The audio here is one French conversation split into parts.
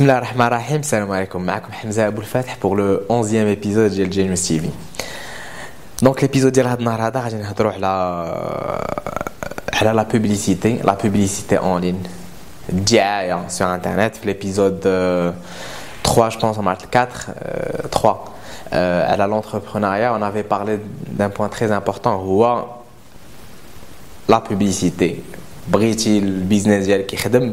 Bismillah ar-Rahman ar-Rahim, salam alaikum, معكم Hamza Abou Fatih pour le 11e épisode de Genius TV. Donc l'épisode de هذا النهار هذا غادي نهضروا على على la publicité, la publicité en ligne. الدعاية sur internet في l'épisode 3 je pense en marque 4 euh, 3 euh, à l'entrepreneuriat on avait parlé d'un point très important هو la publicité بغيتي البيزنس ديالك يخدم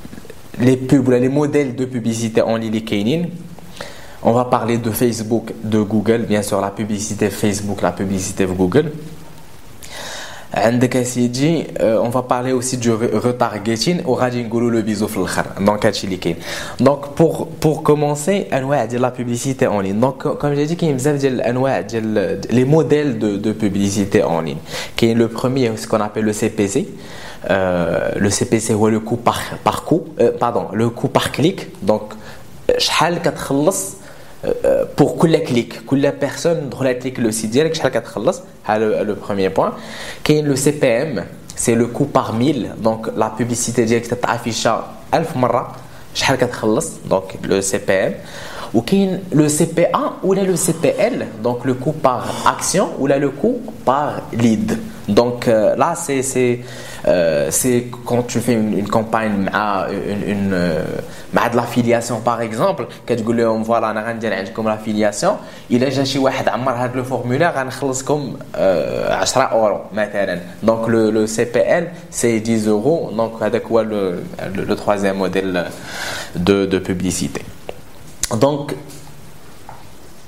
les pubs, les modèles de publicité en ligne On va parler de Facebook, de Google, bien sûr la publicité Facebook, la publicité Google. on va parler aussi du retargeting ou le bisou donc donc pour pour commencer la publicité en ligne donc comme j'ai dit qu'il y a les modèles de, de publicité en ligne qui est le premier ce qu'on appelle le CPC euh, le CPC ou le coût par par coup euh, pardon le coût par clic donc شحال كتخلص pour كل كليك كل personne دخل clique le site ديالك شحال كتخلص هذا le premier point كاين le CPM c'est le coût par mille donc la publicité ديالك تتعافيشها 1000 مره شحال كتخلص donc le CPM ou le CPA ou le CPL donc le coût par action ou là le coût par lead Donc euh, là, c'est euh, quand tu fais une, une campagne à une, une à de l'affiliation euh, par exemple, que tu dis on voilà, on a comme l'affiliation, il a juste un le formulaire, on a comme euh, 10 euros Donc le, le CPL c'est 10 euros, donc avec quoi le, le, le, troisième modèle de, de publicité. Donc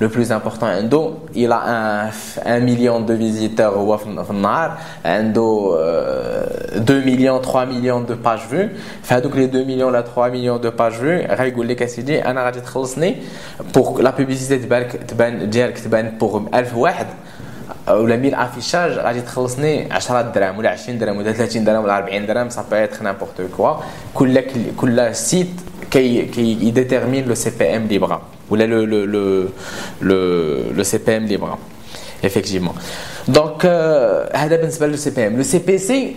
le plus important عنده il a un, un million de visiteurs هو في النهار عنده 2 millions 3 millions de pages vues فهذوك les 2 millions la 3 millions millions de pages vues غايقول لك اسيدي انا غادي تخلصني بور لا بوبليسيتي تبان تبان ديالك تبان بور 1000 واحد ولا 1000 افيشاج غادي تخلصني 10 درهم ولا 20 درهم ولا 30 درهم ولا 40 درهم سا بو اتر نيمبورت كوا كل كل سيت كي كي يديتيرمين لو سي بي ام اللي بغا ولا لو لو لو لو لو سي بي ام اللي بغا effectivement donc هذا بالنسبه لو سي بي ام لو سي بي سي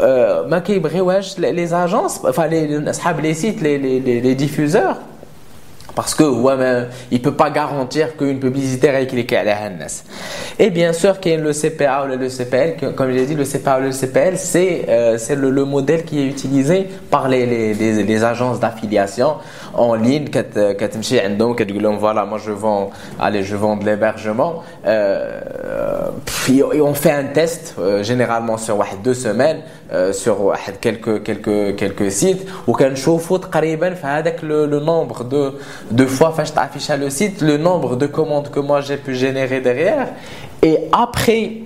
euh, les agences, enfin les, les sites, les, les, les diffuseurs, parce que ouais, il peut pas garantir qu'une publicité récliquée à la. Et bien sûr, qu'il y a le CPA ou le CPL, comme j'ai dit, le CPA ou le CPL, c'est euh, le, le, modèle qui est utilisé par les, les, les, agences d'affiliation en ligne. Donc, voilà, moi je vends, allez, je vends de l'hébergement. Euh, et on fait un test, euh, généralement sur deux semaines, euh, sur quelques, quelques, quelques sites, quand je avec le, le nombre de deux fois affiche le site le nombre de commandes que moi j'ai pu générer derrière. Et après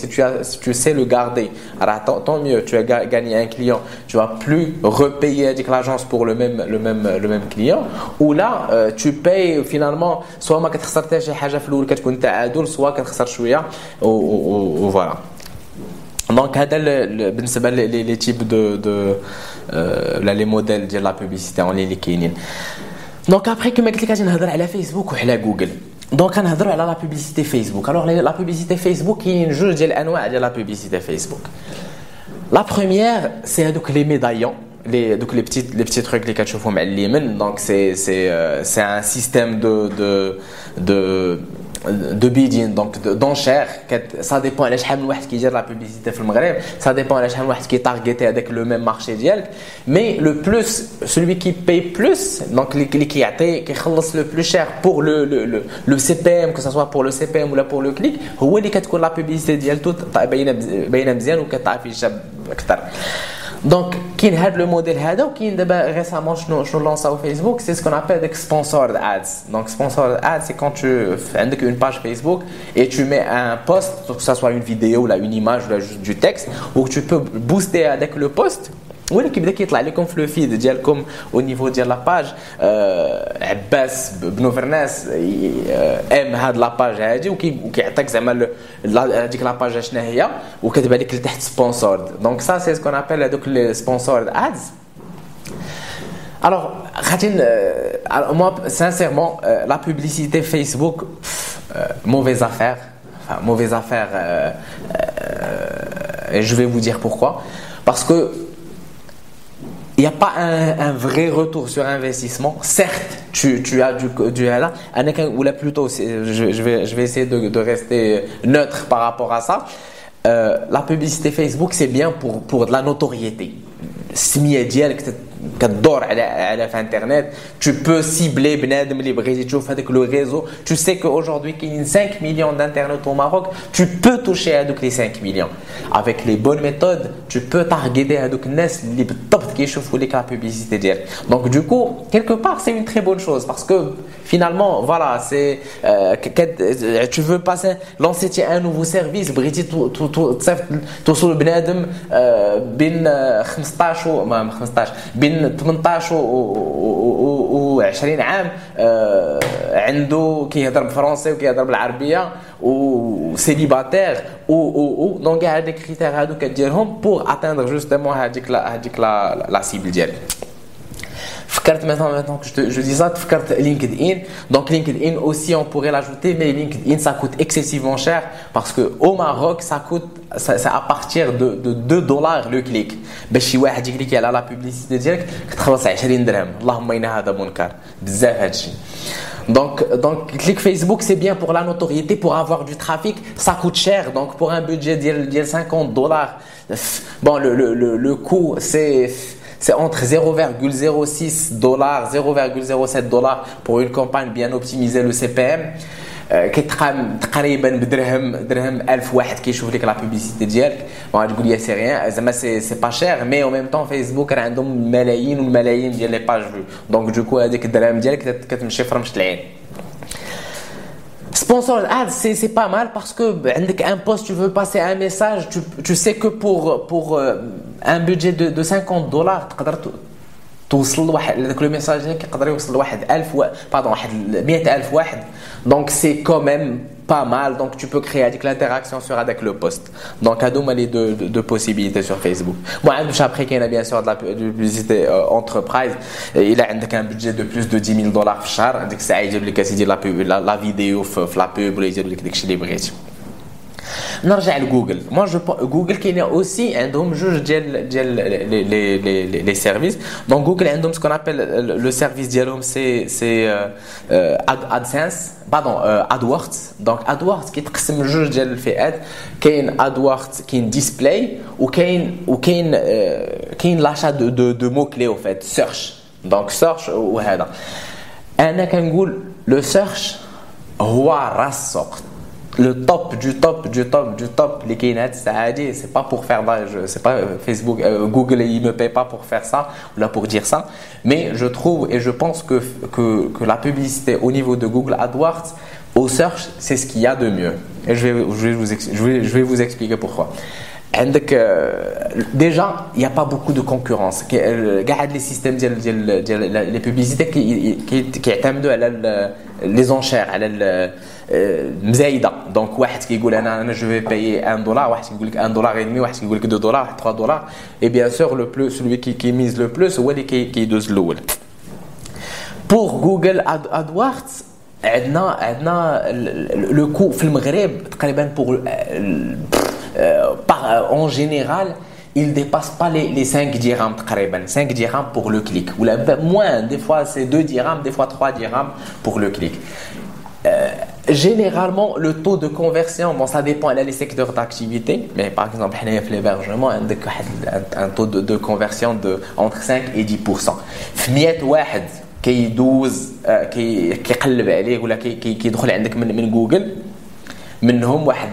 si tu, as, si tu sais le garder, alors tant, mieux, tu as gagné un client, tu vas plus repayer avec l'agence pour le même, le même, le même client. Ou là, euh, tu payes finalement, soit ma stratégie soit voilà. Donc, ben, c'est ben, les types de, euh, les modèles de la publicité en ligne. Donc, après que je vais Facebook ou Google. دونك ابخي كما قلت لك غادي نهضر على فيسبوك وعلى جوجل دونك غنهضروا على لا بوبليسيتي فيسبوك الوغ لا بوبليسيتي فيسبوك كاين جوج ديال الانواع ديال لا بوبليسيتي فيسبوك لا بروميير سي هذوك لي ميدايون les, donc les petits les petits trucs les كتشوفوا معلمين donc c'est c'est c'est un système de de de de bidding donc d'enchères ça dépend على شحال من واحد كيدير لا بوبليسيتي في المغرب ça dépend على شحال من واحد كيتارغيتي هذاك لو ميم مارشي ديالك mais le plus celui qui paye plus donc اللي كيعطي كيخلص le plus cher pour le le le, le CPM que ça soit pour le CPM ولا pour le clic هو اللي كتكون لا بوبليسيتي ديالته باينه باينه مزيان وكطلع فيه شاب اكثر donc, qui a le modèle هذا وكاين دابا récemment شنو شنو لونسا au Facebook, c'est ce qu'on appelle des sponsored ads. Donc sponsored ads, c'est quand tu fais une page Facebook et tu mets un post, que ce soit une vidéo, là, une image, ou juste du texte, où tu peux booster avec le post ولكن بدا كيطلع لكم في لو فيد ديالكم او نيفو ديال لاباج عباس بنو فرناس ام هاد لاباج هادي وكيعطيك زعما هذيك لاباج شنو هي وكتبان لك لتحت سبونسورد دونك سا سي سكون ابل هذوك لي سبونسورد ادز Alors, moi, sincèrement, euh, la publicité Facebook, euh, mauvaise affaire. Enfin, mauvaise affaire. Euh, et je vais vous dire pourquoi. Parce que il n'y a pas un, vrai retour sur investissement. Certes, tu, as du, du là, ou là plutôt, je, vais, je vais essayer de, rester neutre par rapport à ça. Euh, la publicité Facebook, c'est bien pour, pour de la notoriété. السميه ديالك كدور على على في انترنت tu peux cibler بنادم اللي بغيتي تشوف هذاك لو ريزو tu sais que aujourd'hui كاين 5 millions d'internautes au Maroc tu peux toucher هذوك les 5 millions avec les bonnes méthodes tu peux targeter هذوك الناس اللي بالضبط كيشوفوا لك لا publicité ديالك donc du coup quelque part c'est une très bonne chose parce que finalement voilà c'est euh, tu veux passer lancer un nouveau service بغيتي توصل بنادم بين 15 15 ما 15 بين 18 و 20 عام آه، عنده كيهضر بالفرنسي وكيهضر بالعربية وسيليباتير و و دونك هاد لي كريتير هادو كديرهم بور اتاندر جوستومون هذيك هذيك لا سيبل ديالك Fkart maintenant, maintenant que je, te, je dis ça, Fkart LinkedIn. Donc LinkedIn aussi, on pourrait l'ajouter, mais LinkedIn, ça coûte excessivement cher parce que au Maroc, ça coûte, c'est à partir de, de 2 dollars le clic. باش شي واحد يكليكي على لا بوبليسيتي ديالك كتخلص 20 درهم اللهم ان هذا منكر بزاف هادشي donc, donc, clic Facebook, c'est bien pour la notoriété, pour avoir du trafic. Ça coûte cher. Donc, pour un budget de 50 dollars, bon, le, le, le, le coût, c'est c'est entre 0,06 dollars, 0,07 dollars pour une campagne bien optimisée le CPM. كتقام تقريبا بدرهم درهم 1000 واحد كيشوف لك لا بوبليسيتي ديالك وغتقول لي سي ريان زعما سي سي با شير مي او ميم طون فيسبوك راه عندهم ملايين والملايين ديال لي باج فيو دونك دوكو هذيك الدرهم ديالك كتمشي في رمشه العين Sponsor ads, c'est pas mal parce que avec un post, tu veux passer un message, tu, tu sais que pour, pour euh, un budget de, de 50 dollars, توصل لواحد داك لو ميساج يقدر يوصل لواحد 1000 باردون واحد 100000 واحد دونك سي كوميم pas mal, donc tu peux créer avec l'interaction sur avec le post. Donc, à deux, les deux, deux, possibilités sur Facebook. Bon, après, il y a bien sûr de la publicité euh, entreprise. Il a un budget de plus de 10 000 dollars par char. Donc, ça, il dit la, la vidéo, la pub, il dit les نرجع لجوجل moi je جوجل كاين aussi عندهم جوج ديال ديال لي لي لي لي سيرفيس دونك جوجل عندهم سكون ابل لو سيرفيس ديالهم سي سي ادسنس باردون ادوردز دونك ادوردز كيتقسم لجوج ديال الفئات كاين ادوردز كاين ديسبلاي وكاين وكاين كاين لاشا دو دو دو مو كلي او فيت سيرش دونك سيرش وهذا انا كنقول لو سيرش هو راس السوق le top du top du top du top les kinets c'est c'est pas pour faire je sais pas euh, Facebook euh, Google il me paye pas pour faire ça ou là pour dire ça. Mais je trouve et je pense que que, la publicité au niveau de Google AdWords au search c'est ce qu'il y a de mieux. Et je vais vous je vais, vous expliquer pourquoi. Donc, euh, déjà, il n'y a pas beaucoup de concurrence. Regarde euh, les systèmes, les publicités qui, qui, qui, qui les enchères, على المزايده دونك واحد كيقول انا انا جو في بايي 1 دولار واحد كيقول لك 1 دولار et demi واحد كيقول لك 2 دولار 3 دولار et bien sûr le plus celui qui qui mise le plus هو اللي كيدوز الاول pour Google AdWords عندنا عندنا لو كو في المغرب تقريبا بور en général il dépasse pas les, les 5 dirhams 5 dirhams pour le clic ou la, moins des fois c'est 2 dirhams des fois 3 dirhams pour le clic euh, généralement le taux de conversion bon ça dépend des secteurs d'activité mais par exemple l'hébergement un, un taux de, de, conversion de entre 5 et 10% فمية واحد كيدوز كيقلب عليه ولا كيدخل عندك من من جوجل منهم واحد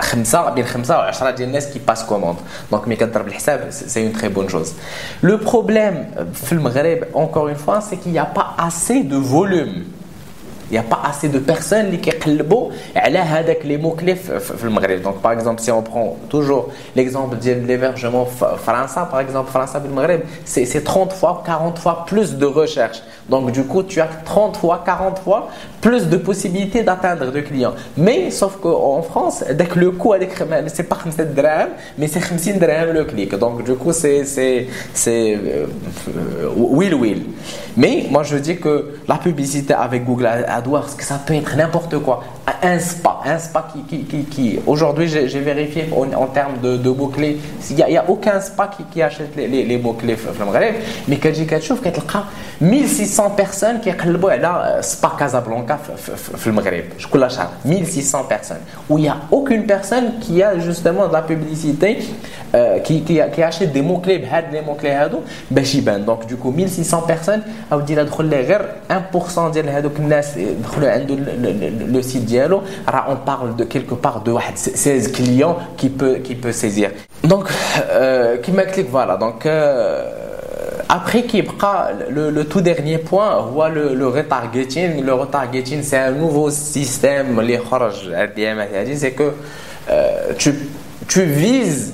خمسة بين خمسة و 10 ديال الناس كي باس كوموند دونك ملي كضرب الحساب سي اون تري بون شوز لو بروبليم في المغرب اونكور اون فوا سي كي يا با اسي دو فوليوم il n'y a pas assez de personnes qui ont les mots-clés le Maghreb. Donc, par exemple, si on prend toujours l'exemple de l'hébergement français, par exemple, français du Maghreb, c'est 30 fois, 40 fois plus de recherche. Donc, du coup, tu as 30 fois, 40 fois plus de possibilités d'atteindre de clients. Mais, sauf qu'en France, dès le coût, c'est pas 50 dirhams, mais c'est 50 dirhams le clic. Donc, du coup, c'est euh, will will. Mais, moi, je dis que la publicité avec Google AdWords, que ça peut être n'importe quoi un spa, un spa qui, qui, qui, aujourd'hui j'ai vérifié en, termes de, mots-clés, il n'y a, aucun spa qui, achète les, les, les mots-clés mais quand j'ai Kachouf, 1600 personnes qui ont là spa Casablanca au je coule 1600 personnes, où il n'y a aucune personne qui a justement de la publicité qui, achète des mots-clés, les mots-clés, donc du coup 1600 personnes, on dit 1% de le site on parle de quelque part de 16 clients qui peut, qui peut saisir. Donc, euh, qui m'a clique, voilà. Donc, euh, après, qui le, le tout dernier point, voit le, retargeting. Le retargeting, c'est un nouveau système, les c'est que euh, tu, tu vises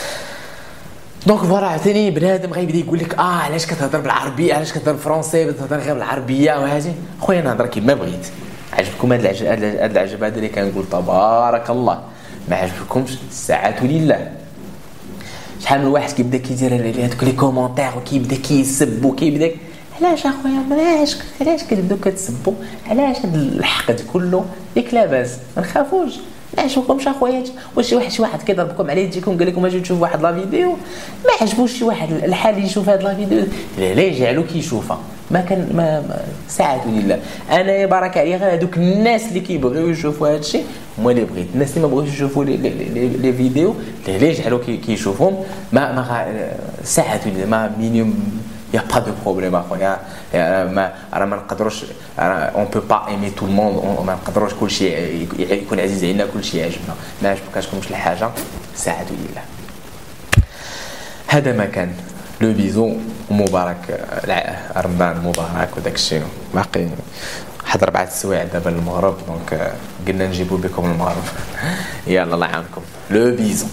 دونك فوالا عاوتاني بنادم غيبدا يقول لك آه علاش كتهضر بالعربية؟ علاش كتهضر بالفرونسي بتهضر غير بالعربية وهادي خويا نهضر كيما بغيت. عجبكم هاد العجب هذا اللي كنقول؟ تبارك الله. ما عجبكمش؟ ساعات لله شحال من واحد كيبدا كيدير هذوك لي كومونتير وكيبدا كيسب وكيبدا علاش أخويا؟ علاش؟ علاش كتبداو كتسبوا علاش هذا الحقد كله ياك لاباس ما نخافوش. ما عجبكمش أخويا؟ واش شي واحد شي واحد كيضربكم على يديكم قال لكم أجي تشوف واحد لا فيديو. ما عجبوش شي واحد الحال يشوف هاد لا فيديو. لا يجعلو كيشوفها ما كان ما, ساعات لله أنا بارك عليا غير هذوك الناس اللي كيبغيو يشوفوا هذا الشيء هما اللي بغيت. الناس اللي ما بغيوش يشوفوا لي, لي, لي, لي فيديو اللي يجعلوا كيشوفهم ما ما ساعات لله ما مينيوم Il n'y a pas de problème. On ne peut pas aimer tout le monde. On ne peut pas aimer tout le monde. هذا ما كان لو بيزو مبارك رمضان مبارك وداك الشيء باقي حضر بعد السوايع دابا للمغرب دونك قلنا نجيبو بكم المغرب يلا الله يعاونكم لو بيزو